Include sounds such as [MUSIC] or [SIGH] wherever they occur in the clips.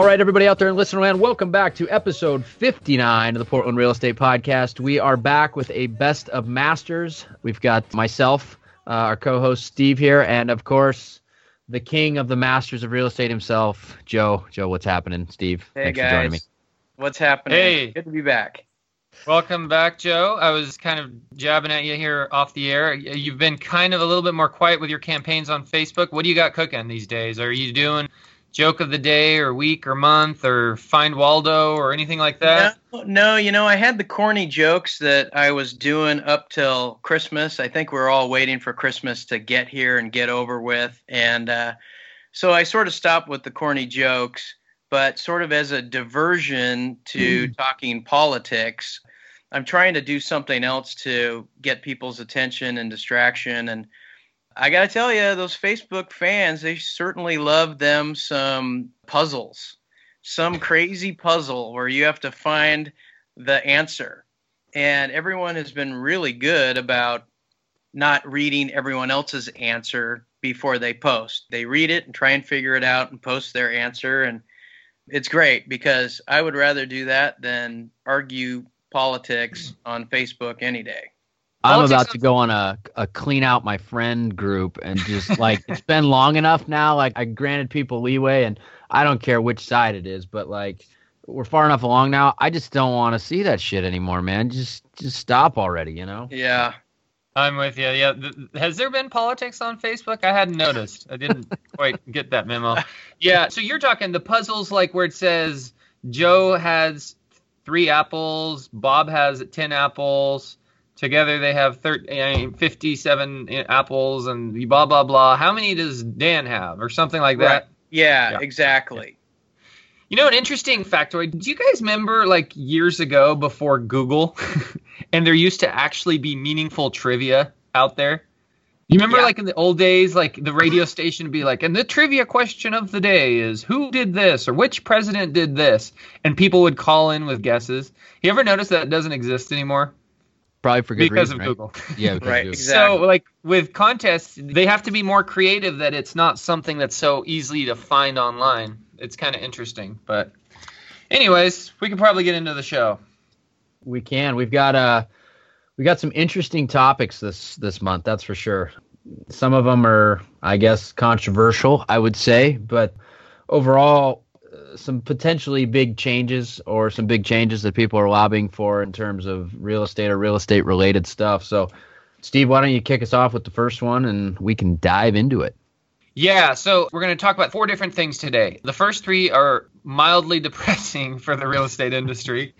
All right, everybody out there in listener land, welcome back to episode 59 of the Portland Real Estate Podcast. We are back with a best of masters. We've got myself, uh, our co host Steve here, and of course, the king of the masters of real estate himself, Joe. Joe, what's happening? Steve, Hey thanks guys, for joining me. what's happening? Hey. good to be back. Welcome back, Joe. I was kind of jabbing at you here off the air. You've been kind of a little bit more quiet with your campaigns on Facebook. What do you got cooking these days? Are you doing joke of the day or week or month or find Waldo or anything like that? No, no, you know, I had the corny jokes that I was doing up till Christmas. I think we're all waiting for Christmas to get here and get over with, and uh, so I sort of stopped with the corny jokes. But sort of as a diversion to talking politics, I'm trying to do something else to get people's attention and distraction. And I got to tell you, those Facebook fans, they certainly love them some puzzles, some crazy puzzle where you have to find the answer. And everyone has been really good about not reading everyone else's answer before they post. They read it and try and figure it out and post their answer. And it's great because I would rather do that than argue politics on Facebook any day. I'm about to go on a, a clean out my friend group and just like it's been long enough now. Like I granted people leeway and I don't care which side it is, but like we're far enough along now. I just don't want to see that shit anymore, man. Just just stop already, you know? Yeah. I'm with you. Yeah. Th- Has there been politics on Facebook? I hadn't noticed. I didn't [LAUGHS] quite get that memo. Yeah. So you're talking the puzzles like where it says Joe has three apples, Bob has 10 apples. Together they have 30, 57 apples and blah, blah, blah. How many does Dan have or something like that? Right. Yeah, Yeah. exactly. You know, an interesting factoid. Do you guys remember like years ago before Google [LAUGHS] and there used to actually be meaningful trivia out there? You remember Yeah. like in the old days, like the radio station would be like, and the trivia question of the day is who did this or which president did this? And people would call in with guesses. You ever notice that doesn't exist anymore? Probably for good because reason, of right? Google. Yeah, because Right, of Google. exactly. So, like with contests, they have to be more creative. That it's not something that's so easily to find online. It's kind of interesting, but anyways, we can probably get into the show. We can. We've got uh we got some interesting topics this this month, that's for sure. Some of them are I guess controversial, I would say, but overall some potentially big changes or some big changes that people are lobbying for in terms of real estate or real estate related stuff. So Steve, why don't you kick us off with the first one and we can dive into it. Yeah, so we're going to talk about four different things today. The first three are mildly [LAUGHS] depressing for the real estate industry,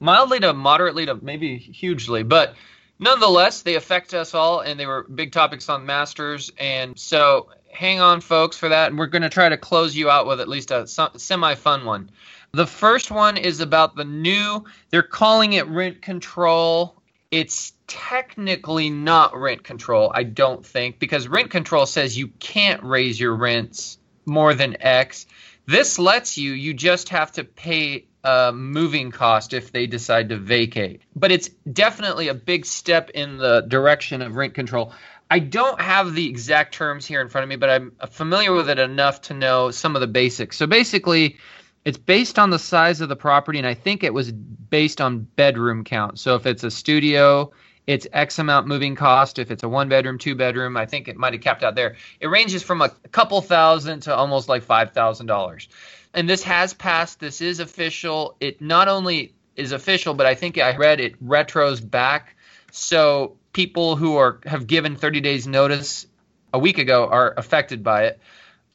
mildly to moderately to maybe hugely, but nonetheless, they affect us all, and they were big topics on Masters. And so hang on, folks, for that. And we're going to try to close you out with at least a semi fun one. The first one is about the new, they're calling it rent control. It's technically not rent control, I don't think, because rent control says you can't raise your rents more than X. This lets you, you just have to pay a moving cost if they decide to vacate. But it's definitely a big step in the direction of rent control. I don't have the exact terms here in front of me, but I'm familiar with it enough to know some of the basics. So basically, it's based on the size of the property, and I think it was based on bedroom count. So if it's a studio, it's X amount moving cost. If it's a one bedroom, two bedroom, I think it might have capped out there. It ranges from a couple thousand to almost like five thousand dollars. And this has passed. This is official. It not only is official, but I think I read it retros back. So people who are have given 30 days notice a week ago are affected by it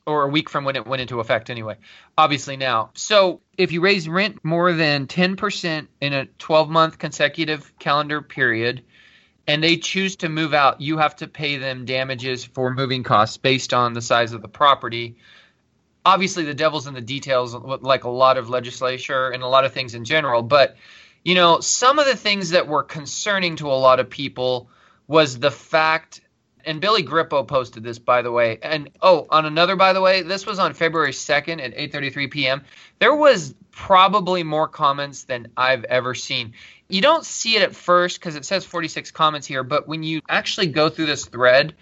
or a week from when it went into effect anyway. Obviously now. So if you raise rent more than 10% in a 12 month consecutive calendar period and they choose to move out, you have to pay them damages for moving costs based on the size of the property. obviously the devil's in the details, like a lot of legislature and a lot of things in general. But you know, some of the things that were concerning to a lot of people was the fact and Billy Grippo posted this by the way. And oh, on another by the way, this was on February 2nd at 8:33 p.m. There was probably more comments than I've ever seen. You don't see it at first cuz it says 46 comments here, but when you actually go through this thread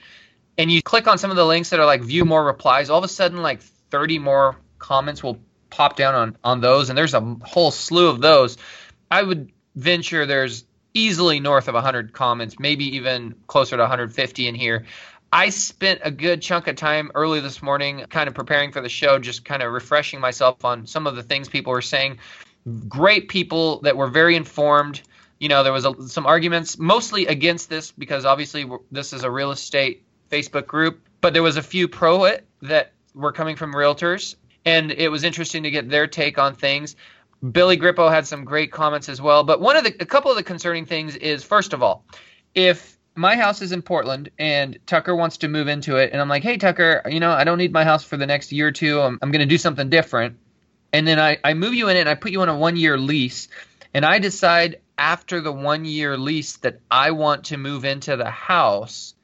and you click on some of the links that are like view more replies, all of a sudden like 30 more comments will pop down on on those and there's a whole slew of those. I would venture there's easily north of 100 comments, maybe even closer to 150 in here. I spent a good chunk of time early this morning kind of preparing for the show, just kind of refreshing myself on some of the things people were saying. Great people that were very informed. You know, there was a, some arguments mostly against this because obviously this is a real estate Facebook group, but there was a few pro it that were coming from realtors and it was interesting to get their take on things. Billy Grippo had some great comments as well. But one of the, a couple of the concerning things is, first of all, if my house is in Portland and Tucker wants to move into it, and I'm like, hey, Tucker, you know, I don't need my house for the next year or two. I'm, I'm going to do something different. And then I, I move you in it and I put you on a one year lease. And I decide after the one year lease that I want to move into the house.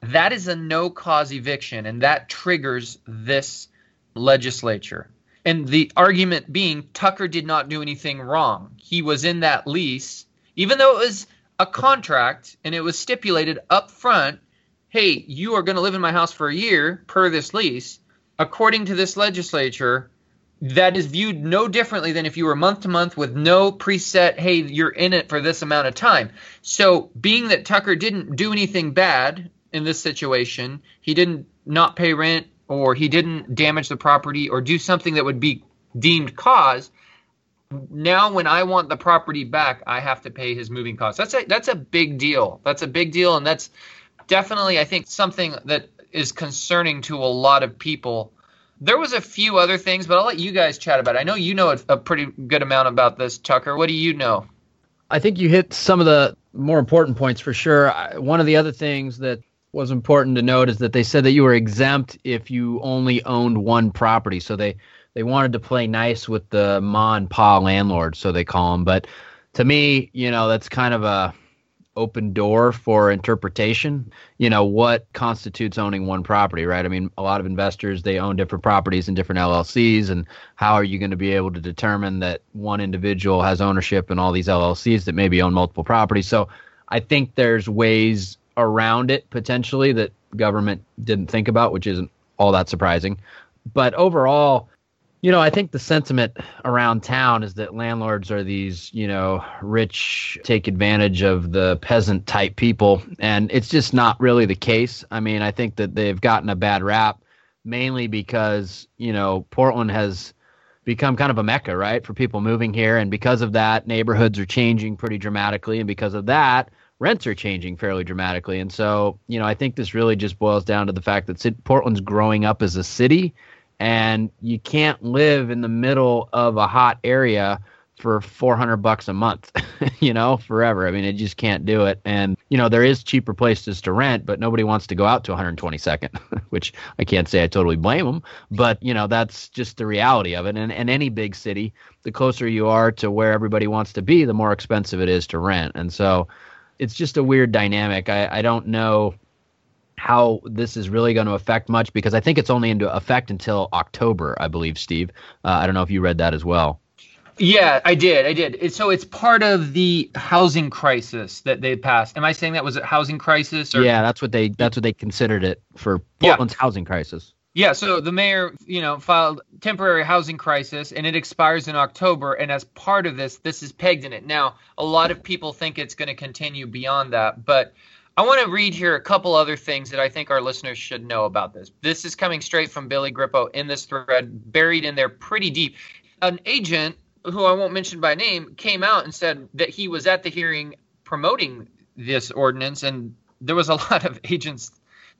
That is a no cause eviction, and that triggers this legislature. And the argument being Tucker did not do anything wrong. He was in that lease, even though it was a contract and it was stipulated up front hey, you are going to live in my house for a year per this lease. According to this legislature, that is viewed no differently than if you were month to month with no preset, hey, you're in it for this amount of time. So, being that Tucker didn't do anything bad in this situation, he didn't not pay rent, or he didn't damage the property or do something that would be deemed cause now when i want the property back i have to pay his moving costs. That's a that's a big deal. That's a big deal and that's definitely i think something that is concerning to a lot of people. There was a few other things but i'll let you guys chat about it. I know you know a, a pretty good amount about this tucker. What do you know? I think you hit some of the more important points for sure. One of the other things that was important to note is that they said that you were exempt if you only owned one property. So they they wanted to play nice with the ma and pa landlords, so they call them. But to me, you know, that's kind of a open door for interpretation. You know, what constitutes owning one property, right? I mean, a lot of investors they own different properties in different LLCs, and how are you going to be able to determine that one individual has ownership in all these LLCs that maybe own multiple properties? So I think there's ways around it potentially that government didn't think about, which isn't all that surprising. But overall, you know, I think the sentiment around town is that landlords are these, you know, rich, take advantage of the peasant type people. And it's just not really the case. I mean, I think that they've gotten a bad rap mainly because, you know, Portland has become kind of a mecca, right, for people moving here. And because of that, neighborhoods are changing pretty dramatically. And because of that, rents are changing fairly dramatically. And so, you know, I think this really just boils down to the fact that Portland's growing up as a city, and you can't live in the middle of a hot area for 400 bucks a month, [LAUGHS] you know, forever. I mean, it just can't do it. And, you know, there is cheaper places to rent, but nobody wants to go out to 122nd, [LAUGHS] which I can't say I totally blame them, but, you know, that's just the reality of it. And, and any big city, the closer you are to where everybody wants to be, the more expensive it is to rent. And so, it's just a weird dynamic. I, I don't know how this is really going to affect much because I think it's only into effect until October, I believe, Steve. Uh, I don't know if you read that as well. Yeah, I did. I did. So it's part of the housing crisis that they passed. Am I saying that was a housing crisis? Or? Yeah, that's what they that's what they considered it for Portland's yeah. housing crisis. Yeah, so the mayor, you know, filed temporary housing crisis and it expires in October and as part of this, this is pegged in it. Now, a lot of people think it's going to continue beyond that, but I want to read here a couple other things that I think our listeners should know about this. This is coming straight from Billy Grippo in this thread, buried in there pretty deep. An agent who I won't mention by name came out and said that he was at the hearing promoting this ordinance and there was a [LAUGHS] lot of agents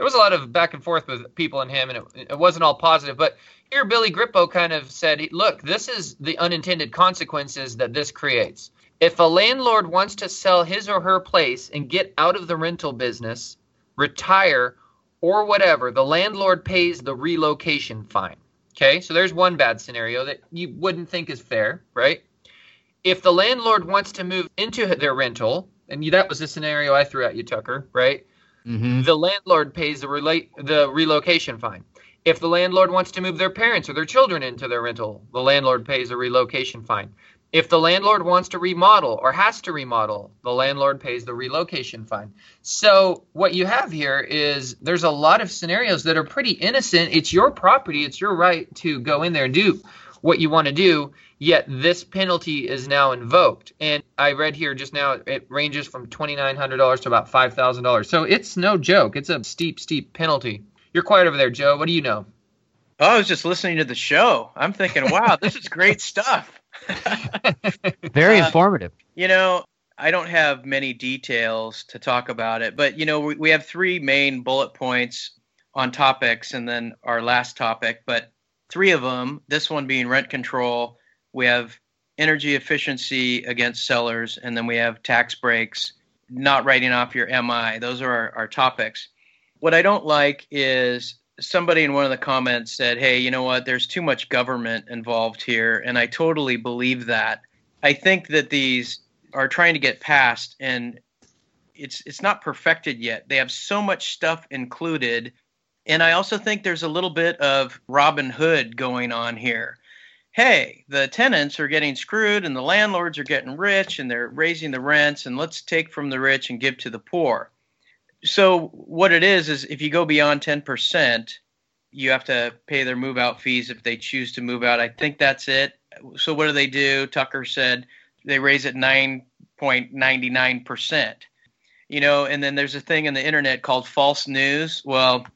there was a lot of back and forth with people and him, and it, it wasn't all positive. But here, Billy Grippo kind of said, "Look, this is the unintended consequences that this creates. If a landlord wants to sell his or her place and get out of the rental business, retire, or whatever, the landlord pays the relocation fine." Okay, so there's one bad scenario that you wouldn't think is fair, right? If the landlord wants to move into their rental, and that was the scenario I threw at you, Tucker, right? Mm-hmm. The landlord pays the relate the relocation fine. If the landlord wants to move their parents or their children into their rental, the landlord pays a relocation fine. If the landlord wants to remodel or has to remodel, the landlord pays the relocation fine. So, what you have here is there's a lot of scenarios that are pretty innocent. It's your property, it's your right to go in there and do what you want to do, yet this penalty is now invoked. And I read here just now it ranges from $2,900 to about $5,000. So, it's no joke. It's a steep, steep penalty. You're quiet over there, Joe. What do you know? Oh, I was just listening to the show. I'm thinking, wow, this is great [LAUGHS] stuff. [LAUGHS] Very Uh, informative. You know, I don't have many details to talk about it, but you know, we, we have three main bullet points on topics and then our last topic, but three of them, this one being rent control, we have energy efficiency against sellers, and then we have tax breaks, not writing off your MI. Those are our, our topics. What I don't like is somebody in one of the comments said, Hey, you know what? There's too much government involved here. And I totally believe that. I think that these are trying to get passed and it's it's not perfected yet. They have so much stuff included. And I also think there's a little bit of Robin Hood going on here. Hey, the tenants are getting screwed and the landlords are getting rich and they're raising the rents and let's take from the rich and give to the poor. So what it is is if you go beyond 10%, you have to pay their move out fees if they choose to move out. I think that's it. So what do they do? Tucker said they raise it 9.99%. You know, and then there's a thing in the internet called false news. Well,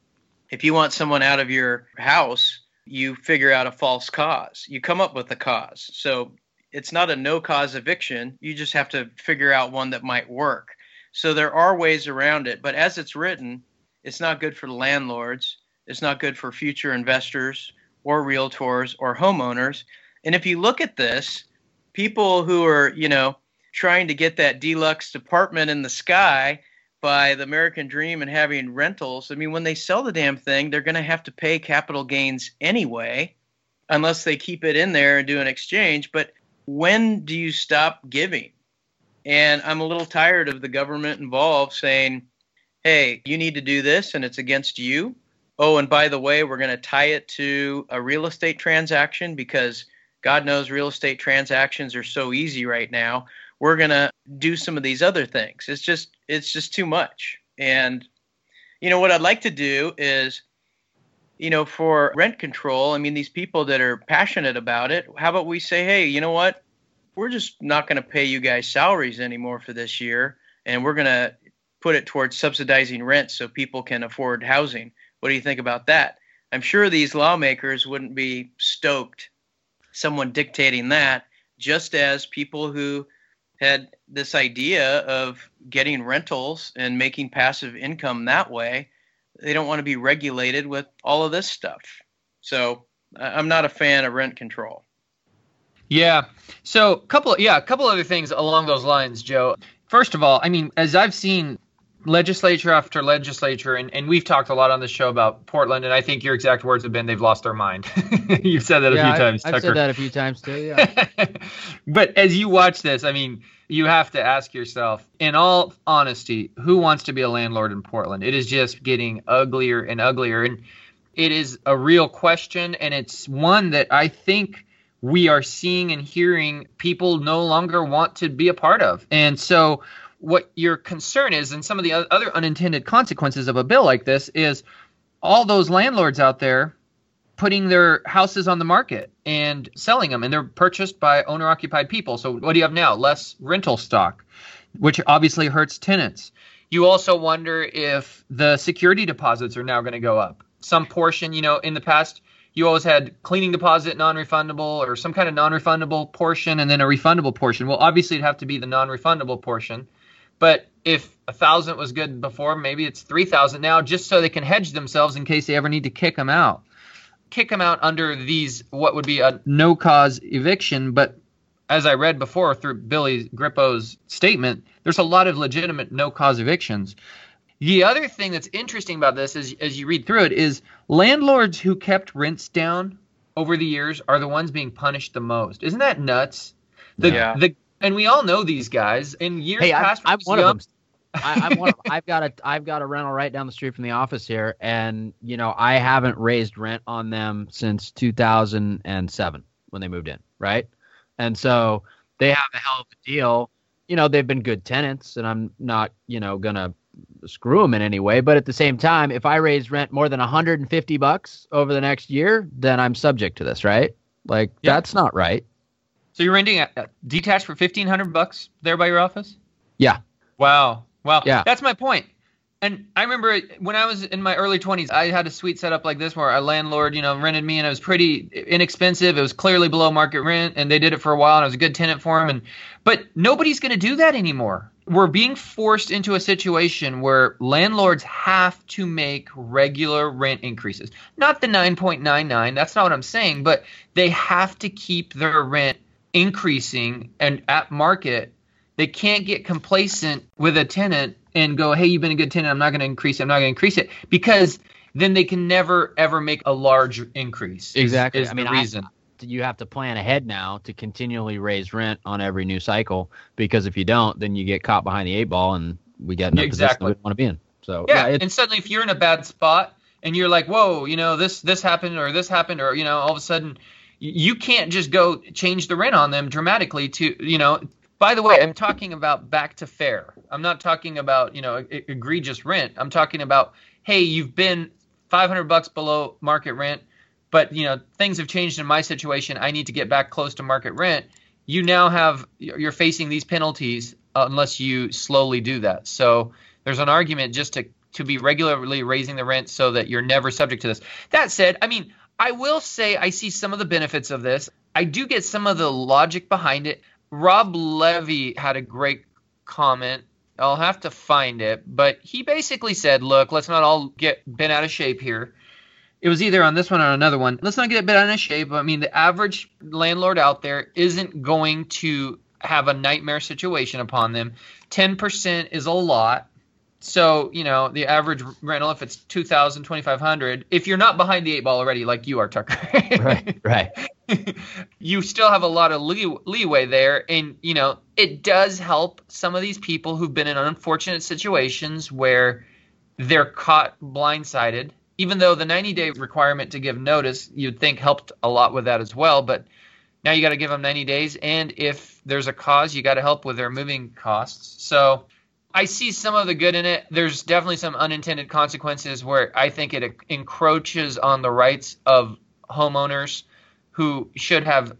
if you want someone out of your house, you figure out a false cause. You come up with a cause. So it's not a no cause eviction. You just have to figure out one that might work. So there are ways around it, but as it's written, it's not good for the landlords. It's not good for future investors or realtors or homeowners. And if you look at this, people who are, you know, trying to get that deluxe apartment in the sky by the American dream and having rentals, I mean, when they sell the damn thing, they're going to have to pay capital gains anyway, unless they keep it in there and do an exchange. But when do you stop giving? And I'm a little tired of the government involved saying, hey, you need to do this and it's against you. Oh, and by the way, we're going to tie it to a real estate transaction because God knows real estate transactions are so easy right now. We're going to do some of these other things. It's just it's just too much. And you know what I'd like to do is you know for rent control, I mean these people that are passionate about it, how about we say, "Hey, you know what? we're just not going to pay you guys salaries anymore for this year, and we're going to put it towards subsidizing rent so people can afford housing. What do you think about that? I'm sure these lawmakers wouldn't be stoked someone dictating that, just as people who had this idea of getting rentals and making passive income that way, they don't want to be regulated with all of this stuff. So I'm not a fan of rent control. Yeah. So, couple, yeah, a couple other things along those lines, Joe. First of all, I mean, as I've seen legislature after legislature, and, and we've talked a lot on the show about Portland, and I think your exact words have been they've lost their mind. [LAUGHS] You've said that a yeah, few times, I've, Tucker. I've said that a few times too. Yeah. [LAUGHS] but as you watch this, I mean, you have to ask yourself, in all honesty, who wants to be a landlord in Portland? It is just getting uglier and uglier. And it is a real question. And it's one that I think we are seeing and hearing people no longer want to be a part of. And so, what your concern is, and some of the other unintended consequences of a bill like this, is all those landlords out there putting their houses on the market and selling them and they're purchased by owner occupied people. So what do you have now? Less rental stock which obviously hurts tenants. You also wonder if the security deposits are now going to go up. Some portion you know in the past you always had cleaning deposit non-refundable or some kind of non-refundable portion and then a refundable portion. Well obviously it'd have to be the non-refundable portion but if a thousand was good before maybe it's 3000 now just so they can hedge themselves in case they ever need to kick them out kick them out under these what would be a no cause eviction but as i read before through billy grippo's statement there's a lot of legitimate no cause evictions the other thing that's interesting about this is as you read through it is landlords who kept rents down over the years are the ones being punished the most. Isn't that nuts? The, Yeah. the and we all know these guys. In years Hey, I'm, past, I'm was one young- of them. I, I'm one of, I've got a I've got a rental right down the street from the office here, and you know I haven't raised rent on them since 2007 when they moved in, right? And so they have a hell of a deal. You know they've been good tenants, and I'm not you know gonna screw them in any way. But at the same time, if I raise rent more than 150 bucks over the next year, then I'm subject to this, right? Like Yeah. that's not right. So you're renting a, a detached for fifteen hundred bucks there by your office? Yeah. Wow. Wow. Yeah. That's my point. And I remember when I was in my early 20s, I had a suite set up like this where a landlord, you know, rented me and it was pretty inexpensive. It was clearly below market rent and they did it for a while and I was a good tenant for them. And but nobody's going to do that anymore. We're being forced into a situation where landlords have to make regular rent increases. Not the 9.99, that's not what I'm saying, but they have to keep their rent increasing and at market they can't get complacent with a tenant and go, "Hey, you've been a good tenant. I'm not going to increase it. I'm not going to increase it," because then they can never ever make a large increase. Exactly. Is, I mean, the I- you have to plan ahead now to continually raise rent on every new cycle because if you don't, then you get caught behind the eight ball and we get in a position Exactly. we want to be in. So yeah, it's- and suddenly if you're in a bad spot and you're like, "Whoa, you know this this happened or this happened," or you know, all of a sudden you can't just go change the rent on them dramatically to you know. By the way, I'm talking about back to fair. I'm not talking about you know egregious rent. I'm talking about hey, you've been 500 bucks below market rent, but you know things have changed in my situation. I need to get back close to market rent. You now have you're facing these penalties unless you slowly do that. So there's an argument just to to be regularly raising the rent so that you're never subject to this. That said, I mean, I will say I see some of the benefits of this. I do get some of the logic behind it. Rob Levy had a great comment. I'll have to find it, but he basically said, "Look, let's not all get bent out of shape here." It was either on this one or another one. Let's not get bent out of shape. I mean, the average landlord out there isn't going to have a nightmare situation upon them. 10% is a lot. So, you know, the average rental, if it's 2000 2500 if you're not behind the eight ball already, like you are, Tucker, [LAUGHS] right, right. [LAUGHS] you still have a lot of lee- leeway there. And, you know, it does help some of these people who've been in unfortunate situations where they're caught blindsided. Even though the 90 day requirement to give notice, you'd think helped a lot with that as well. But now you got to give them 90 days. And if there's a cause, you got to help with their moving costs. So I see some of the good in it. There's definitely some unintended consequences where I think it encroaches on the rights of homeowners who should have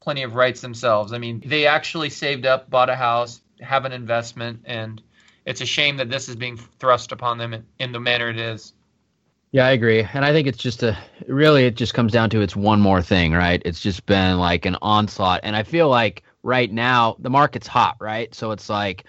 plenty of rights themselves. I mean, they actually saved up, bought a house, have an investment, and it's a shame that this is being thrust upon them in, the manner it is. Yeah, I agree. And I think it's just a really it just comes down to it's one more thing, right? It's just been like an onslaught. And I feel like right now the market's hot, right? So it's like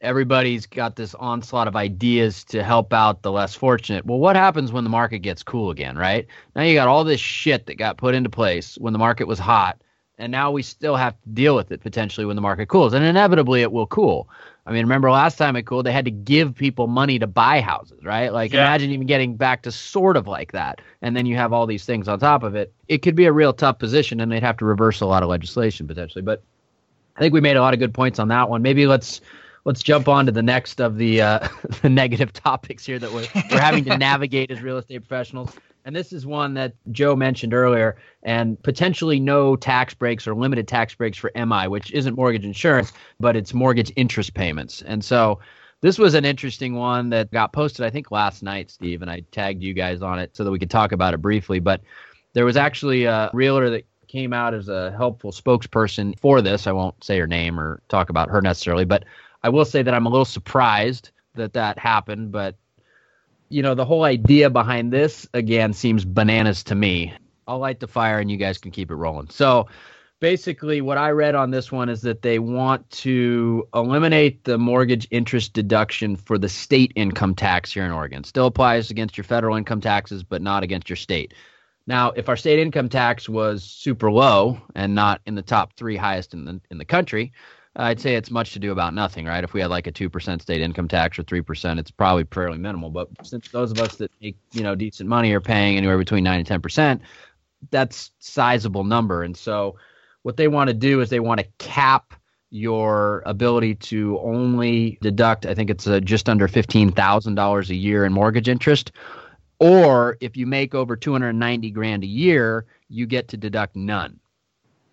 everybody's got this onslaught of ideas to help out the less fortunate. Well, what happens when the market gets cool again, right? Now you got all this shit that got put into place when the market was hot, and now we still have to deal with it potentially when the market cools. And inevitably it will cool. I mean, remember last time it cooled, they had to give people money to buy houses, right? Like Yeah. imagine even getting back to sort of like that. And then you have all these things on top of it. It could be a real tough position and they'd have to reverse a lot of legislation potentially. But I think we made a lot of good points on that one. Maybe let's let's jump on to the next of the uh, [LAUGHS] the negative topics here that we're we're having to [LAUGHS] navigate as real estate professionals. And this is one that Joe mentioned earlier, and potentially no tax breaks or limited tax breaks for MI, which isn't mortgage insurance, but it's mortgage interest payments. And so this was an interesting one that got posted, I think, last night, Steve, and I tagged you guys on it so that we could talk about it briefly. But there was actually a realtor that came out as a helpful spokesperson for this. I won't say her name or talk about her necessarily, but I will say that I'm a little surprised that that happened. But, you know, the whole idea behind this, again, seems bananas to me. I'll light the fire and you guys can keep it rolling. So, basically what I read on this one is that they want to eliminate the mortgage interest deduction for the state income tax here in Oregon. Still applies against your federal income taxes, but not against your state. Now, if our state income tax was super low and not in the top three highest in the in the country, I'd say it's much to do about nothing, right? If we had like a two percent state income tax or three percent, it's probably fairly minimal. But since those of us that make you know decent money are paying anywhere between nine and ten percent, that's sizable number. And so what they want to do is they want to cap your ability to only deduct, I think it's uh, just under $15,000 a year in mortgage interest. Or if you make over 290 grand a year, you get to deduct none.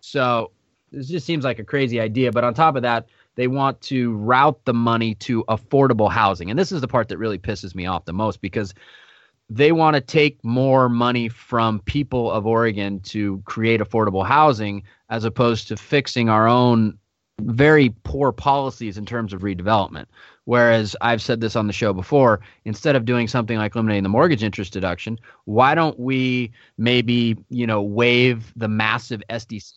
So this just seems like a crazy idea. But on top of that, they want to route the money to affordable housing. And this is the part that really pisses me off the most because they want to take more money from people of Oregon to create affordable housing as opposed to fixing our own very poor policies in terms of redevelopment. Whereas I've said this on the show before, instead of doing something like eliminating the mortgage interest deduction, why don't we maybe, you know, waive the massive SDC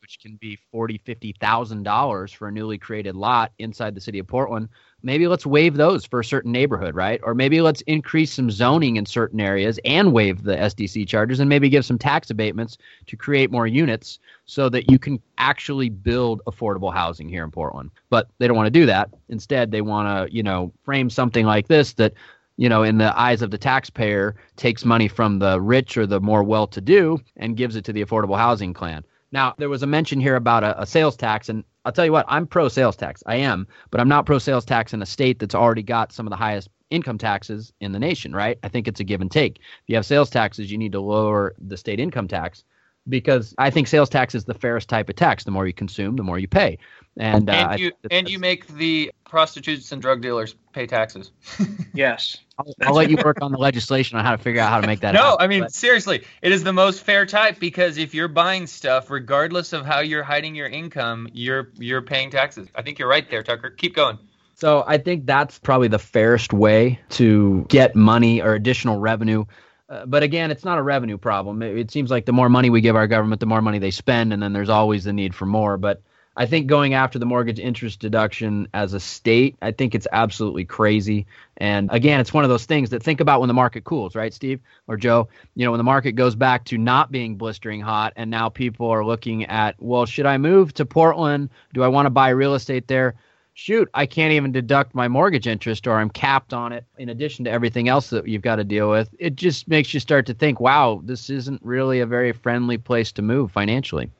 which can be forty, fifty thousand dollars for a newly created lot inside the city of Portland, maybe let's waive those for a certain neighborhood, right? Or maybe let's increase some zoning in certain areas and waive the SDC charges and maybe give some tax abatements to create more units so that you can actually build affordable housing here in Portland. But they don't want to do that. Instead, they want to, you know, frame something like this that you know, in the eyes of the taxpayer, takes money from the rich or the more well to do and gives it to the affordable housing clan. Now, there was a mention here about a, a, sales tax, and I'll tell you what, I'm pro sales tax. I am, but I'm not pro sales tax in a state that's already got some of the highest income taxes in the nation, right? I think it's a give and take. If you have sales taxes, you need to lower the state income tax because I think sales tax is the fairest type of tax. The more you consume, the more you pay. And, uh, and you and you make the prostitutes and drug dealers pay taxes. [LAUGHS] yes. I'll, I'll let you work on the legislation on how to figure out how to make that. no, happen, I mean but. seriously, it is the most fair type because if you're buying stuff, regardless of how you're hiding your income, you're you're paying taxes. I think you're right there, Tucker. Keep going. So I think that's probably the fairest way to get money or additional revenue. Uh, but again, it's not a revenue problem. It, it seems like the more money we give our government, the more money they spend, and then there's always the need for more. But I think going after the mortgage interest deduction as a state, I think it's absolutely crazy. And again, it's one of those things that think about when the market cools, right, Steve or Joe? You know, when the market goes back to not being blistering hot, and now people are looking at, well, should I move to Portland? Do I want to buy real estate there? Shoot, I can't even deduct my mortgage interest or I'm capped on it in addition to everything else that you've got to deal with. It just makes you start to think, wow, this isn't really a very friendly place to move financially.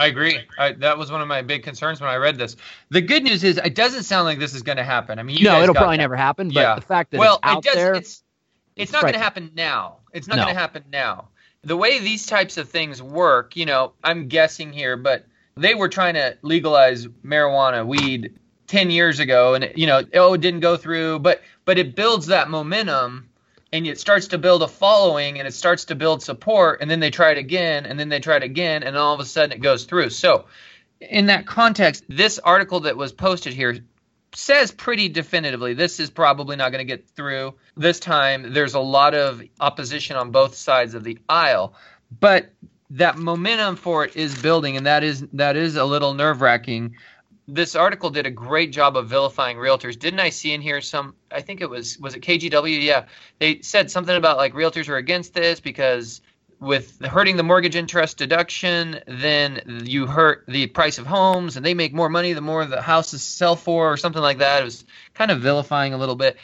I agree. I, that was one of my big concerns when I read this. The good news is it doesn't sound like this is going to happen. I mean, no, it'll probably that. never happen. But yeah. the fact that well, it's out it does, there, it's it's not going to happen now. It's not No. going to happen now. The way these types of things work, you know, I'm guessing here, but they were trying to legalize marijuana, weed, ten years ago, and it, you know, oh, it didn't go through, but but it builds that momentum and it starts to build a following and it starts to build support and then they try it again and then they try it again and all of a sudden it goes through. So in that context this article that was posted here says pretty definitively this is probably not going to get through this time. There's a lot of opposition on both sides of the aisle but that momentum for it is building and that is that is a little nerve wracking this article did a great job of vilifying realtors. Didn't I see in here some? I think it was was it KGW? Yeah, they said something about like realtors are against this because with hurting the mortgage interest deduction, then you hurt the price of homes, and they make more money the more the houses sell for, or something like that. It was kind of vilifying a little bit.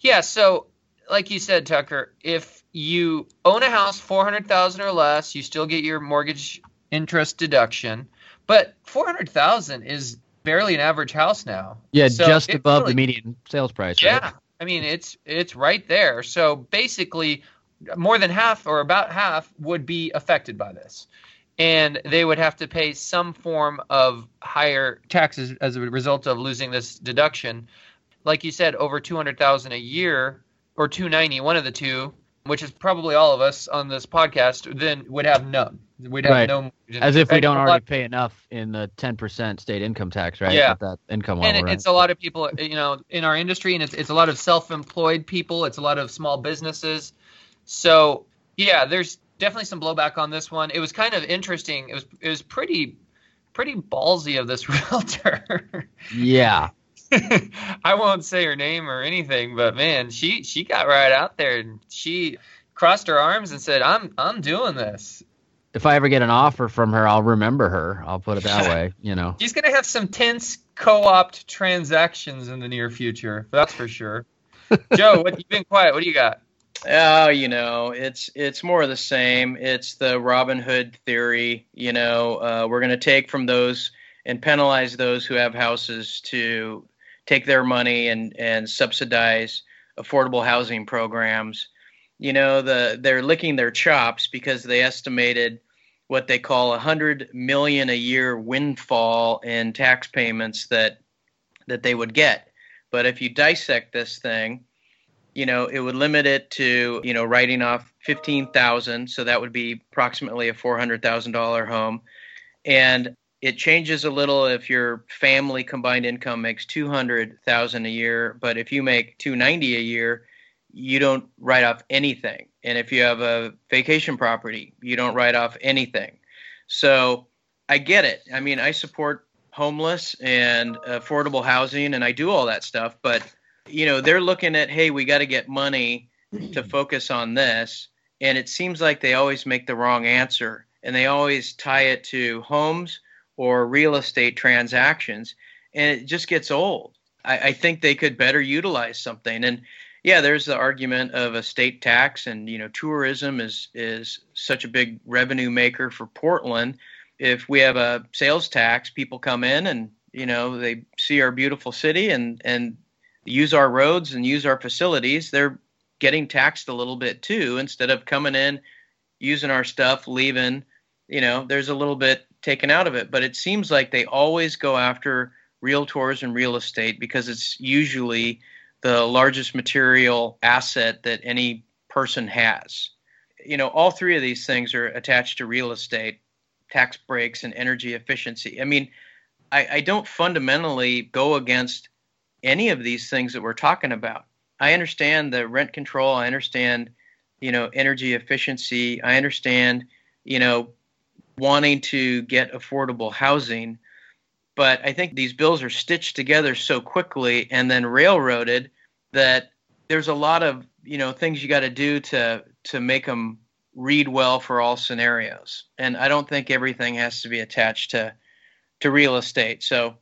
Yeah, so like you said, Tucker, if you own a house four hundred thousand or less, you still get your mortgage interest deduction. But four hundred thousand is barely an average house now. Yeah, So just above really- the median sales price. Yeah, right? I mean it's it's right there. So basically, more than half or about half would be affected by this, and they would have to pay some form of higher taxes as a result of losing this deduction. Like you said, over two hundred thousand a year or two ninety, one of the two, which is probably all of us on this podcast, then would have none. We'd have Right. no. As if we don't already pay enough in the 10% state income tax, right? Yeah. At that income and level, it, right? it's a lot of people you know in our industry and it's, it's a lot of self-employed people it's a lot of small businesses so yeah there's definitely some blowback on this one it was kind of interesting it was it was pretty pretty ballsy of this [LAUGHS] realtor yeah. [LAUGHS] i won't say her name or anything but man she she got right out there and she crossed her arms and said i'm i'm doing this If I ever get an offer from her, I'll remember her. I'll put it that [LAUGHS] way, you know. She's going to have some tense co-opt transactions in the near future. That's for sure. [LAUGHS] Joe, what you've been quiet. What do you got? Oh, you know, it's it's more of the same. It's the Robin Hood theory. You know, uh, we're going to take from those and penalize those who have houses to take their money and and subsidize affordable housing programs. You know, the they're licking their chops because they estimated what they call a hundred million a year windfall in tax payments that that they would get. But if you dissect this thing, you know, it would limit it to, you know, writing off 15,000, so that would be approximately a $400,000 home. And it changes a little if your family combined income makes 200,000 a year, but if you make 290 a year, you don't write off anything. And if you have a vacation property, you don't write off anything. So I get it. I mean, I support homeless and affordable housing and I do all that stuff, but you know, they're looking at, hey, we got to get money to [CLEARS THROAT] focus on this. And it seems like they always make the wrong answer and they always tie it to homes or real estate transactions. And it just gets old. I, I think they could better utilize something. And yeah, there's the argument of a state tax, and you know, tourism is is such a big revenue maker for Portland. If we have a sales tax, people come in and you know they see our beautiful city and and use our roads and use our facilities. They're getting taxed a little bit too, instead of coming in, using our stuff, leaving. You know, there's a little bit taken out of it, but it seems like they always go after realtors and real estate because it's usually the largest material asset that any person has. You know, all three of these things are attached to real estate, tax breaks, and energy efficiency. I mean, I, I don't fundamentally go against any of these things that we're talking about. I understand the rent control. I understand, you know, energy efficiency. I understand, you know, wanting to get affordable housing. But I think these bills are stitched together so quickly and then railroaded that there's a lot of you know things you got to do to to make them read well for all scenarios. And I don't think everything has to be attached to to real estate. So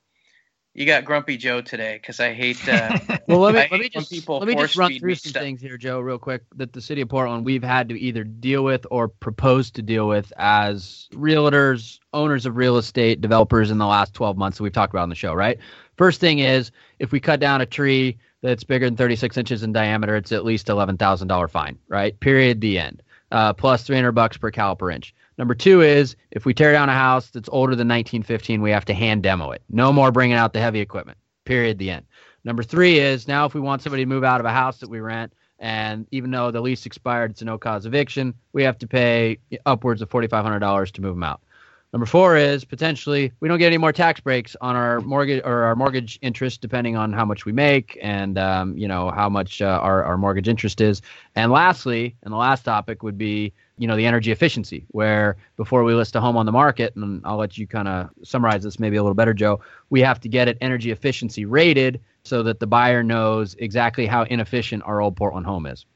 you got Grumpy Joe today because I hate. Uh, [LAUGHS] well, let me let me just let me just run through some stuff. things here, Joe, real quick. That the city of Portland we've had to either deal with or propose to deal with as realtors, owners of real estate, developers in the last 12 months that we've talked about on the show. Right. First thing is if we cut down a tree that's bigger than 36 inches in diameter, it's at least $11,000 fine. Right. Period. The end. Uh, plus 300 bucks per caliper inch. Number two is if we tear down a house that's older than 1915, we have to hand demo it. No more bringing out the heavy equipment. Period. The end. Number three is now if we want somebody to move out of a house that we rent, and even though the lease expired, it's a no cause eviction, we have to pay upwards of $4,500 to move them out. Number four is potentially we don't get any more tax breaks on our mortgage or our mortgage interest, depending on how much we make and um, you know how much uh, our our mortgage interest is. And lastly, and the last topic would be you know the energy efficiency, where before we list a home on the market, and I'll let you kind of summarize this maybe a little better, Joe. We have to get it energy efficiency rated so that the buyer knows exactly how inefficient our old Portland home is.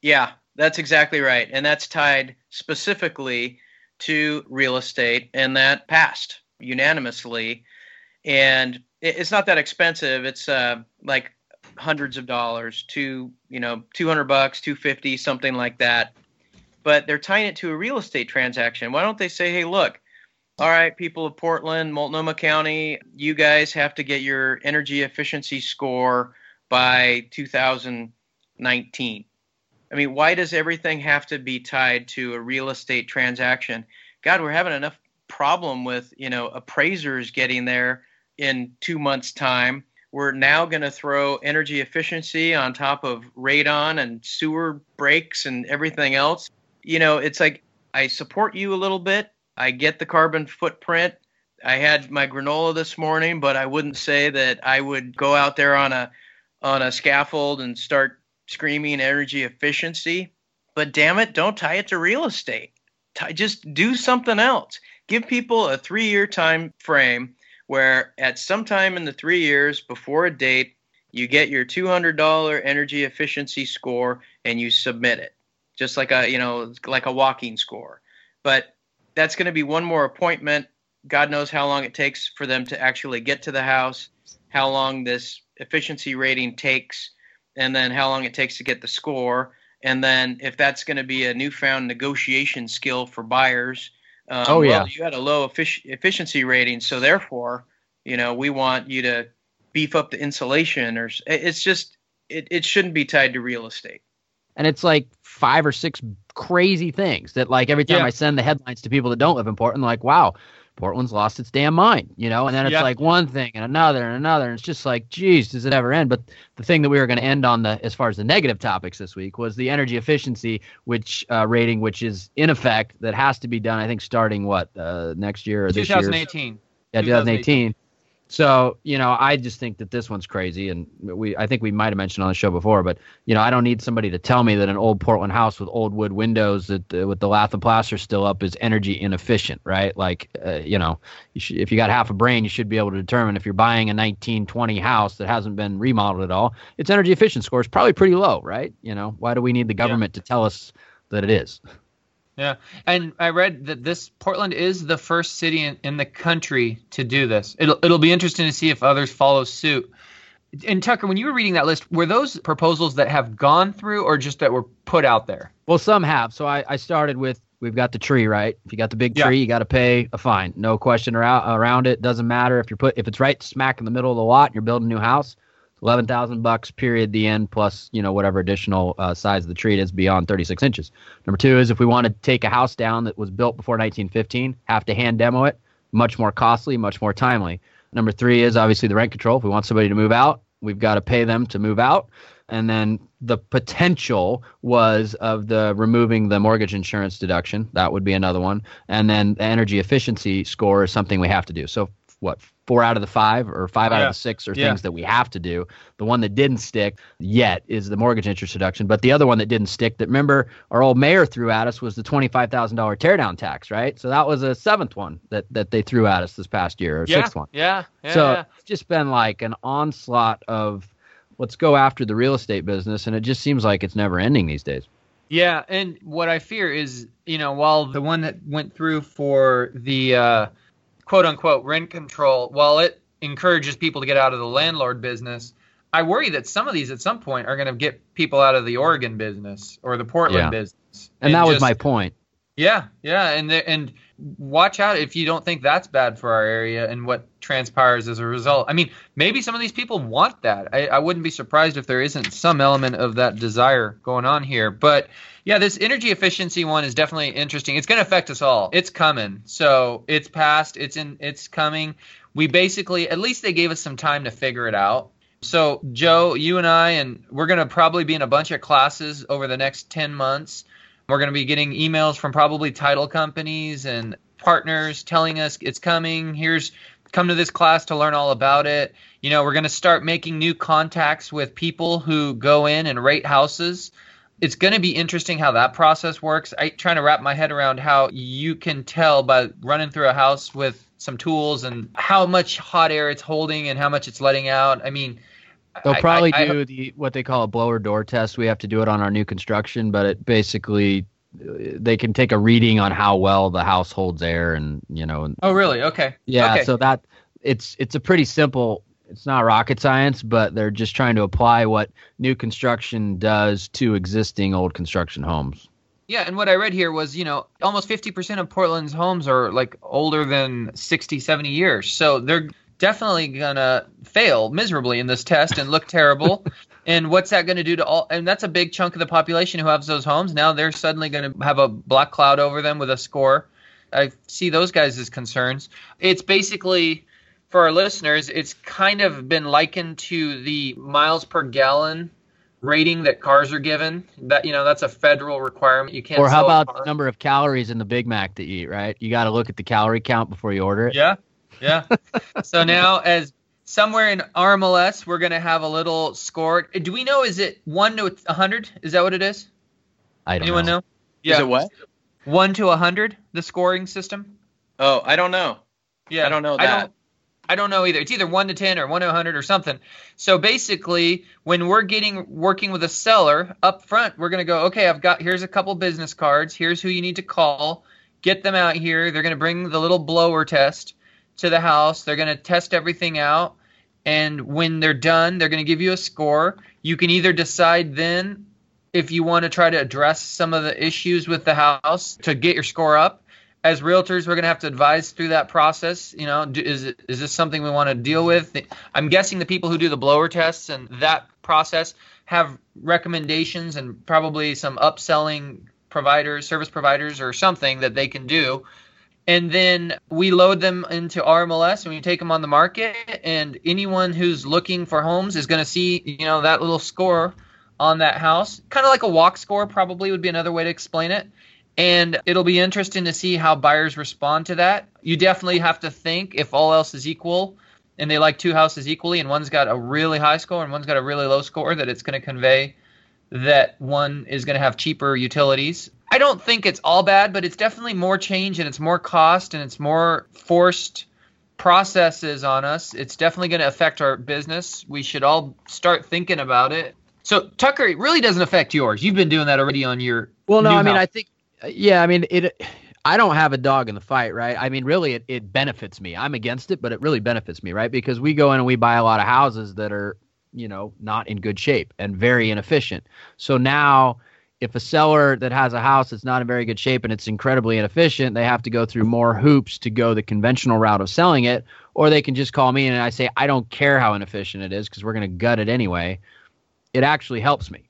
Yeah, that's exactly right, and that's tied specifically to real estate, and that passed unanimously. And it's not that expensive. It's uh, like hundreds of dollars, to you know, two hundred bucks, two fifty, something like that. But they're tying it to a real estate transaction. Why don't they say, hey, look, all right, people of Portland, Multnomah County, you guys have to get your energy efficiency score by 2019. I mean, why does everything have to be tied to a real estate transaction? God, we're having enough problem with, you know, appraisers getting there in 2 months time. We're now going to throw energy efficiency on top of radon and sewer breaks and everything else. You know, it's like I support you a little bit. I get the carbon footprint. I had my granola this morning, but I wouldn't say that I would go out there on a on a scaffold and start screaming energy efficiency, but damn it, don't tie it to real estate. Just do something else. Give people a three year time frame where at some time in the three years before a date, you get your $200 energy efficiency score and you submit it, just like a you know like a walking score. But that's going to be one more appointment. God knows how long it takes for them to actually get to the house, how long this efficiency rating takes and then how long it takes to get the score. And then if that's going to be a newfound negotiation skill for buyers, um, Oh, yeah. well, you had a low effic- efficiency rating, so therefore, you know, we want you to beef up the insulation, or it's just it, it shouldn't be tied to real estate. and it's like five or six crazy things that like every time Yeah. I send the headlines to people that don't live in Portland, like, wow, Portland's lost its damn mind, you know? And then it's like one thing and another and another. And it's just like, geez, does it ever end? But the thing that we were going to end on the as far as the negative topics this week was the energy efficiency which uh, rating, which is in effect that has to be done, I think, starting what uh, next year or this year. 2018. Yeah, 2018. 2018. So, you know, I just think that this one's crazy. And we, I think we might have mentioned on the show before, but, you know, I don't need somebody to tell me that an old Portland house with old wood windows that uh, with the lath and plaster still up is energy inefficient, right? Like, uh, you know, you should, if you got half a brain, you should be able to determine if you're buying a 1920 house that hasn't been remodeled at all, its energy efficient score is probably pretty low, right? You know, why do we need the government to tell us that it is? Yeah, and I read that this Portland is the first city in, in the country to do this. It'll it'll be interesting to see if others follow suit. And Tucker, when you were reading that list, were those proposals that have gone through or just that were put out there? Well, some have. So I, I started with we've got the tree, right? If you got the big Yeah. tree, you got to pay a fine. No question around, around it. Doesn't matter if you're put if it's right smack in the middle of the lot and you're building a new house. Eleven thousand bucks, period. The end plus you know whatever additional uh, size of the tree is beyond 36 inches. Number two is if we want to take a house down that was built before 1915, have to hand demo it. Much more costly, much more timely. Number three is obviously the rent control. If we want somebody to move out, we've got to pay them to move out. And then the potential was of the removing the mortgage insurance deduction. That would be another one. And then the energy efficiency score is something we have to do. So what? Four out of the five or five out Yeah. of the six are Yeah. things that we have to do. The one that didn't stick yet is the mortgage interest deduction. But the other one that didn't stick that remember our old mayor threw at us was the twenty five thousand dollar teardown tax, right? So that was a seventh one that, that they threw at us this past year or yeah, sixth one. yeah, yeah. so it's just been like an onslaught of let's go after the real estate business, and it just seems like it's never ending these days. Yeah, and what I fear is, you know, while the one that went through for the uh, quote unquote rent control, while it encourages people to get out of the landlord business, I worry that some of these at some point are going to get people out of the Oregon business or the Portland Yeah. business. And, that was my point. yeah, yeah, and the, and watch out if you don't think that's bad for our area and what transpires as a result. I mean, maybe some of these people want that. I, I wouldn't be surprised if there isn't some element of that desire going on here. But yeah, this energy efficiency one is definitely interesting. It's going to affect us all. It's coming. So it's past. It's in. It's coming. We basically, at least they gave us some time to figure it out. So Joe, you and I, and we're going to probably be in a bunch of classes over the next ten months. We're going to be getting emails from probably title companies and partners telling us it's coming. Here's come to this class to learn all about it. You know, we're going to start making new contacts with people who go in and rate houses. It's going to be interesting how that process works. I trying to wrap my head around how you can tell by running through a house with some tools and how much hot air it's holding and how much it's letting out. I mean, They'll probably I- I- do the what they call a blower door test. We have to do it on our new construction, but it basically they can take a reading on how well the house holds air, and you know, and oh, really? Okay. yeah. Okay. So that it's it's a pretty simple. It's not rocket science, but they're just trying to apply what new construction does to existing old construction homes. Yeah, and what I read here was, you know, almost 50% of Portland's homes are like older than 60, 70 years. So they're definitely going to fail miserably in this test and look terrible. [LAUGHS] and what's that going to do to all and that's a big chunk of the population who has those homes. Now they're suddenly going to have a black cloud over them with a score. I see those guys as concerns. It's basically for our listeners, it's kind of been likened to the miles per gallon rating that cars are given. That you know, that's a federal requirement. You can't. or how about the number of calories in the Big Mac that you eat? Right, you got to look at the calorie count before you order it. Yeah, yeah. so now, as somewhere in RMLS, we're gonna have a little score. Do we know? Is it one to a hundred? Is that what it is? I don't Anyone know. know? Yeah. Is it what? One to a hundred, the scoring system. Oh, I don't know. Yeah, I don't know I that. don't, I don't know either. It's either one to ten or one to hundred or something. So basically, when we're getting working with a seller up front, we're gonna go, okay, I've got here's a couple business cards. Here's who you need to call. Get them out here. They're gonna bring the little blower test to the house. They're gonna test everything out, and when they're done, they're gonna give you a score. You can either decide then if you want to try to address some of the issues with the house to get your score up. As realtors, we're going to have to advise through that process. You know, is it, is this something we want to deal with? I'm guessing the people who do the blower tests and that process have recommendations and probably some upselling providers, service providers, or something that they can do and then we load them into RMLS and we take them on the market. And anyone who's looking for homes is going to see, you know, that little score on that house, kind of like a walk score, probably would be another way to explain it. And it'll be interesting to see how buyers respond to that. You definitely have to think if all else is equal and they like two houses equally and one's got a really high score and one's got a really low score, that it's going to convey that one is going to have cheaper utilities I don't think it's all bad, but it's definitely more change and it's more cost and it's more forced processes on us. It's definitely going to affect our business. We should all start thinking about it. So Tucker, it really doesn't affect yours. You've been doing that already on your. Well, no, I mean, house. I think, yeah, I mean, it. I don't have a dog in the fight, right? I mean, really, it, it benefits me. I'm against it, but it really benefits me, right? Because we go in and we buy a lot of houses that are, you know, not in good shape and very inefficient. So now if a seller that has a house that's not in very good shape and it's incredibly inefficient, they have to go through more hoops to go the conventional route of selling it, or they can just call me and I say, I don't care how inefficient it is because we're going to gut it anyway. It actually helps me.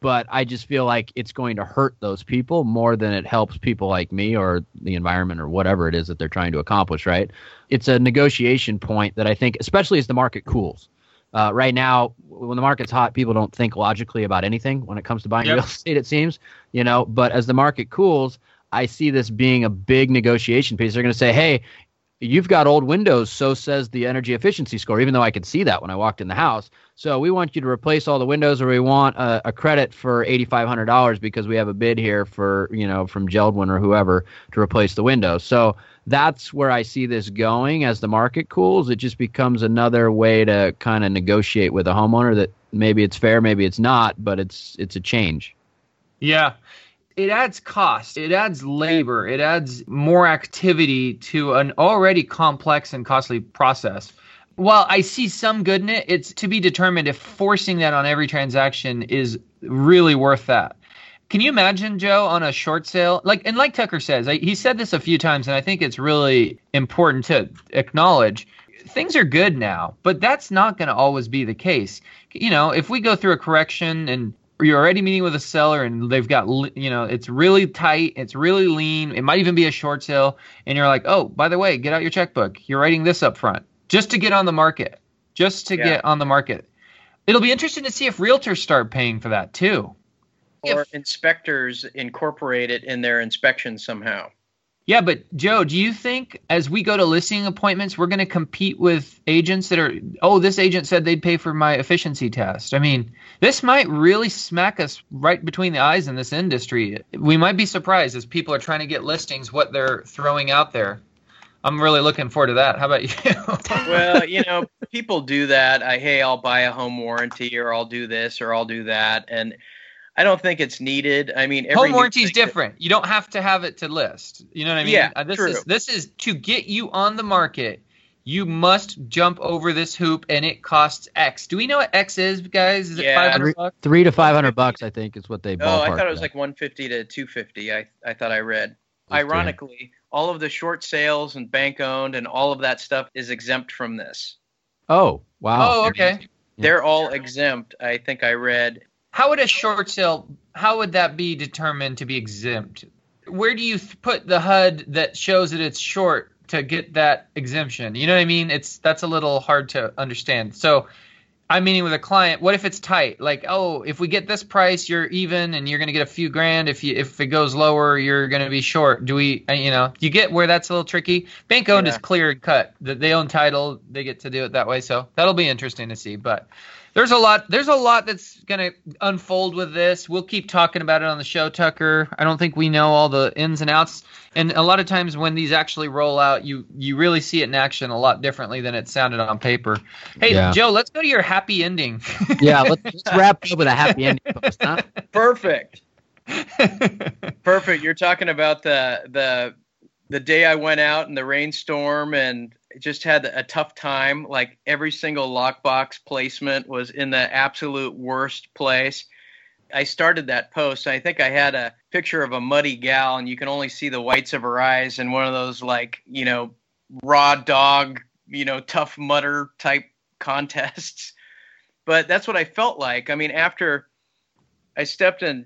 But I just feel like it's going to hurt those people more than it helps people like me or the environment or whatever it is that they're trying to accomplish, right? It's a negotiation point that I think, especially as the market cools, uh, right now, when the market's hot, people don't think logically about anything when it comes to buying yep. real [LAUGHS] estate. It seems, you know. But as the market cools, I see this being a big negotiation piece. They're going to say, "Hey, you've got old windows, so says the energy efficiency score." Even though I could see that when I walked in the house, so we want you to replace all the windows, or we want a, a credit for eighty five hundred dollars because we have a bid here for you know from Jeld-Wen or whoever to replace the windows. So that's where I see this going as the market cools. It just becomes another way to kind of negotiate with a homeowner that maybe it's fair, maybe it's not, but it's it's a change. Yeah. It adds cost, it adds labor, it adds more activity to an already complex and costly process. While I see some good in it, it's to be determined if forcing that on every transaction is really worth that. Can you imagine Joe on a short sale? Like and like Tucker says, I, he said this a few times, and I think it's really important to acknowledge. Things are good now, but that's not going to always be the case. You know, if we go through a correction and you're already meeting with a seller and they've got you know it's really tight it's really lean it might even be a short sale and you're like oh by the way get out your checkbook you're writing this up front just to get on the market just to yeah. get on the market it'll be interesting to see if realtors start paying for that too or if, inspectors incorporate it in their inspections somehow. Yeah, but Joe, do you think as we go to listing appointments, we're going to compete with agents that are, oh, this agent said they'd pay for my efficiency test? I mean, this might really smack us right between the eyes in this industry. We might be surprised as people are trying to get listings what they're throwing out there. I'm really looking forward to that. How about you? [LAUGHS] well, you know, people do that. I, hey, I'll buy a home warranty or I'll do this or I'll do that. And I don't think it's needed. I mean, home warranty is different. That, you don't have to have it to list. You know what I mean? Yeah, uh, this true. is this is to get you on the market. You must jump over this hoop, and it costs X. Do we know what X is, guys? Is yeah. it five hundred bucks? Three to five hundred bucks, I think, is what they. Oh, I thought it was like one fifty to two fifty. I I thought I read. Ironically, all of the short sales and bank owned and all of that stuff is exempt from this. Oh wow! Oh okay. They're all exempt. I think I read how would a short sale? How would that be determined to be exempt? Where do you th- put the HUD that shows that it's short to get that exemption? You know what I mean? It's that's a little hard to understand. So, I'm meeting with a client. What if it's tight? Like, oh, if we get this price, you're even, and you're going to get a few grand. If you if it goes lower, you're going to be short. Do we? Uh, you know, you get where that's a little tricky. Bank owned yeah. is clear and cut. That they own title, they get to do it that way. So that'll be interesting to see. But there's a lot there's a lot that's going to unfold with this. We'll keep talking about it on the show tucker. I don't think we know all the ins and outs. And a lot of times when these actually roll out you you really see it in action a lot differently than it sounded on paper. Hey yeah. joe let's go to your happy ending. Yeah let's, let's, wrap up with a happy ending perfect. [LAUGHS] Perfect. You're talking about the the the day i went out in the rainstorm and just had a tough time. Like every single lockbox placement was in the absolute worst place. I started that post. I think I had a picture of a muddy gal, and you can only see the whites of her eyes, and one of those like you know raw dog, you know Tough Mudder type contests. [LAUGHS] But that's what I felt like. I mean, after I stepped in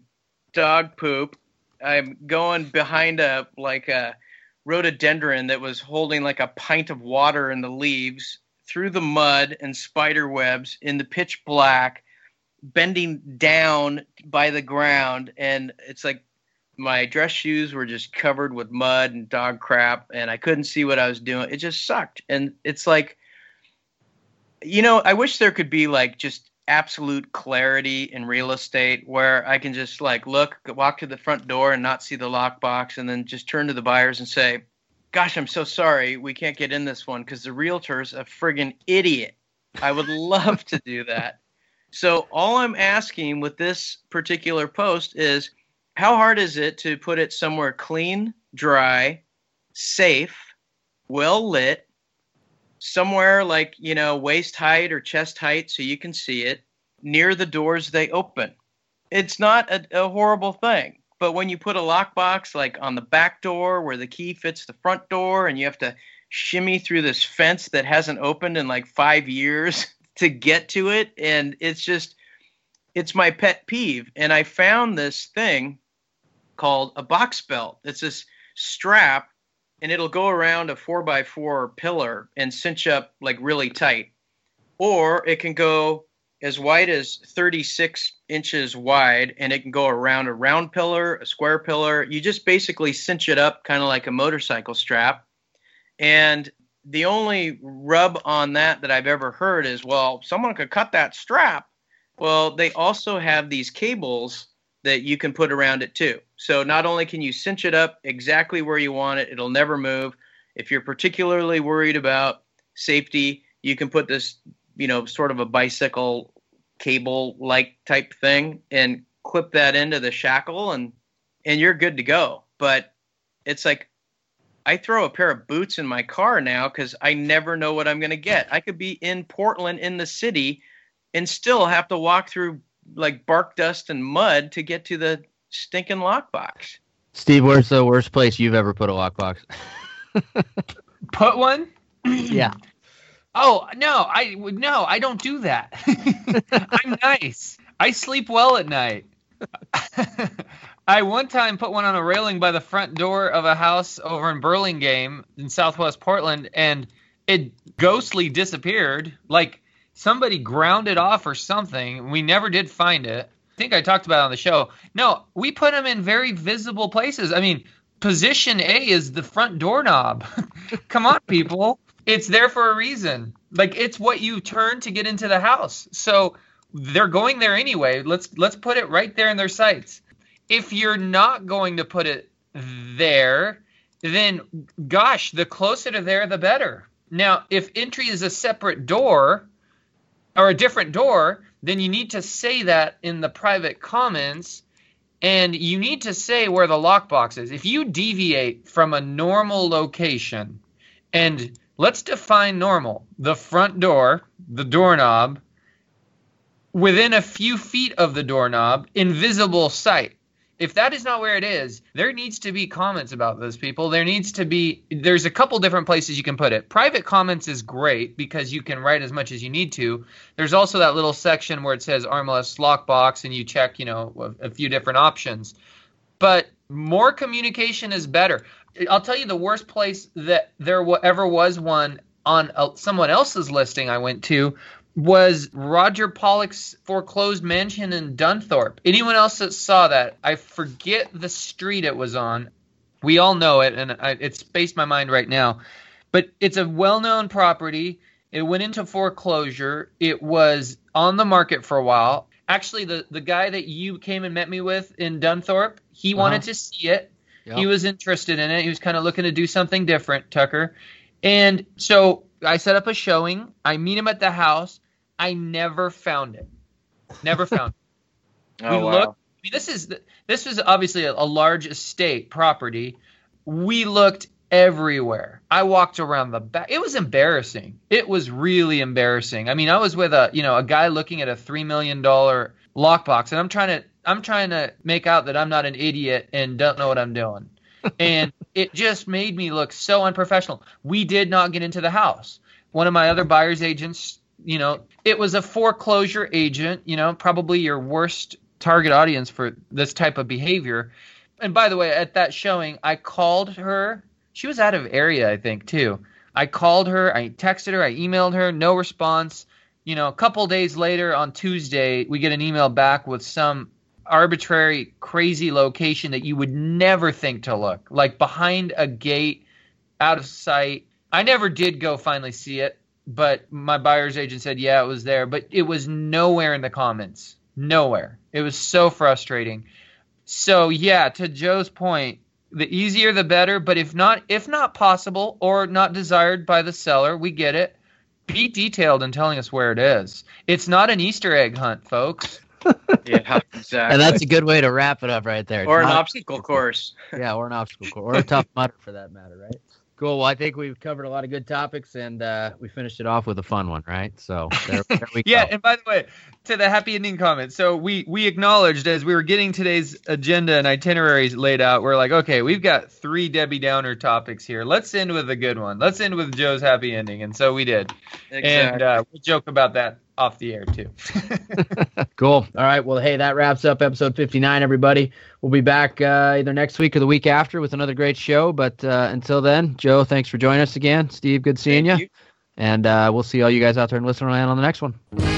dog poop, I'm going behind a like a rhododendron that was holding like a pint of water in the leaves through the mud and spider webs in the pitch black bending down by the ground and it's like my dress shoes were just covered with mud and dog crap and I couldn't see what I was doing. It just sucked. And it's like you know, I wish there could be like just absolute clarity in real estate where I can just like look, walk to the front door and not see the lockbox and then just turn to the buyers and say, "Gosh, I'm so sorry. We can't get in this one cuz the realtor's a friggin' idiot." I would [LAUGHS] love to do that. So all I'm asking with this particular post is how hard is it to put it somewhere clean, dry, safe, well lit, somewhere like, you know, waist height or chest height so you can see it, near the doors they open. It's not a, a horrible thing. But when you put a lockbox like on the back door where the key fits the front door and you have to shimmy through this fence that hasn't opened in like five years [LAUGHS] to get to it and it's just it's my pet peeve and i found this thing called a box belt it's this strap and it'll go around a four by four pillar and cinch up like really tight. Or it can go as wide as 36 inches wide and it can go around a round pillar a square pillar. You just basically cinch it up kind of like a motorcycle strap. And the only rub on that that I've ever heard is, well, someone could cut that strap. Well, they also have these cables that you can put around it too. So not only can you cinch it up exactly where you want it, it'll never move. If you're particularly worried about safety, you can put this, you know, sort of a bicycle cable like type thing and clip that into the shackle and and you're good to go. But it's like I throw a pair of boots in my car now because I never know what I'm going to get. I could be in Portland in the city and still have to walk through like bark dust and mud to get to the stinking lockbox. Steve, where's the worst place you've ever put a lockbox? [LAUGHS] Put one? yeah. [CLEARS THROAT] Oh no, I would no, I don't do that. [LAUGHS] I'm nice. I sleep well at night. [LAUGHS] I one time put one on a railing by the front door of a house over in Burlingame in Southwest Portland, and it ghostly disappeared. Like somebody ground it off or something. We never did find it. I think I talked about on the show. No, we put them in very visible places. I mean, position A is the front doorknob. [LAUGHS] Come on, people. It's there for a reason. Like it's what you turn to get into the house. So they're going there anyway. Let's let's put it right there in their sights if you're not going to put it there, then gosh, the closer to there, the better. Now, if entry is a separate door or a different door, then you need to say that in the private comments and you need to say where the lockbox is. If you deviate from a normal location, and let's define normal the front door, the doorknob, within a few feet of the doorknob, invisible sight if that is not where it is, there needs to be comments about those people. There needs to be there's a couple different places you can put it. Private comments is great because you can write as much as you need to. There's also that little section where it says RMLS lockbox and you check, you know, a, a few different options. But more communication is better. I'll tell you the worst place that there ever was one on someone else's listing I went to was Roger Pollock's foreclosed mansion in Dunthorpe. Anyone else that saw that? I forget the street it was on. We all know it, and I, it spaced my mind right now. But it's a well-known property. It went into foreclosure. It was on the market for a while. Actually, the the guy that you came and met me with in Dunthorpe, he uh-huh. wanted to see it. Yep. He was interested in it. He was kind of looking to do something different, Tucker. And so I set up a showing. I meet him at the house. I never found it. Never [LAUGHS] found it. oh, we wow. looked. I mean, this is this was obviously a, a large estate property. We looked everywhere. I walked around the back. It was embarrassing. It was really embarrassing. I mean, I was with a you know a guy looking at a three million dollar lockbox, and I'm trying to I'm trying to make out that I'm not an idiot and don't know what I'm doing. [LAUGHS] and it just made me look so unprofessional. We did not get into the house. One of my other buyer's agents, you know, it was a foreclosure agent, you know, probably your worst target audience for this type of behavior. And by the way, at that showing, I called her. She was out of area, I think, too. I called her, I texted her, I emailed her, no response. You know, a couple days later on Tuesday, we get an email back with some arbitrary, crazy location that you would never think to look, like behind a gate, out of sight. I never did go finally see it, but my buyer's agent said, yeah, it was there, but it was nowhere in the comments. Nowhere. It was so frustrating. So, yeah, to Joe's point, the easier the better, but if not if not possible or not desired by the seller, we get it. Be detailed in telling us where it is. It's not an Easter egg hunt, folks [LAUGHS] yeah, exactly. And that's a good way to wrap it up right there. Or an obstacle course. yeah, or an obstacle course, or a tough [LAUGHS] mudder for that matter, right? Cool. Well, I think we've covered a lot of good topics, and uh, we finished it off with a fun one, right? So there, there we [LAUGHS] yeah, go. and by the way, to the happy ending comment. So we we acknowledged as we were getting today's agenda and itineraries laid out, we're like, okay, we've got three Debbie Downer topics here. Let's end with a good one. Let's end with Joe's happy ending, and so we did. Exactly. And uh, we'll joke about that off the air too. [LAUGHS] cool. All right. Well, hey, that wraps up episode 59, everybody. We'll be back uh, either next week or the week after with another great show. But uh, until then, Joe, thanks for joining us again. Steve, good seeing you. you. And uh, we'll see all you guys out there and listening on the next one.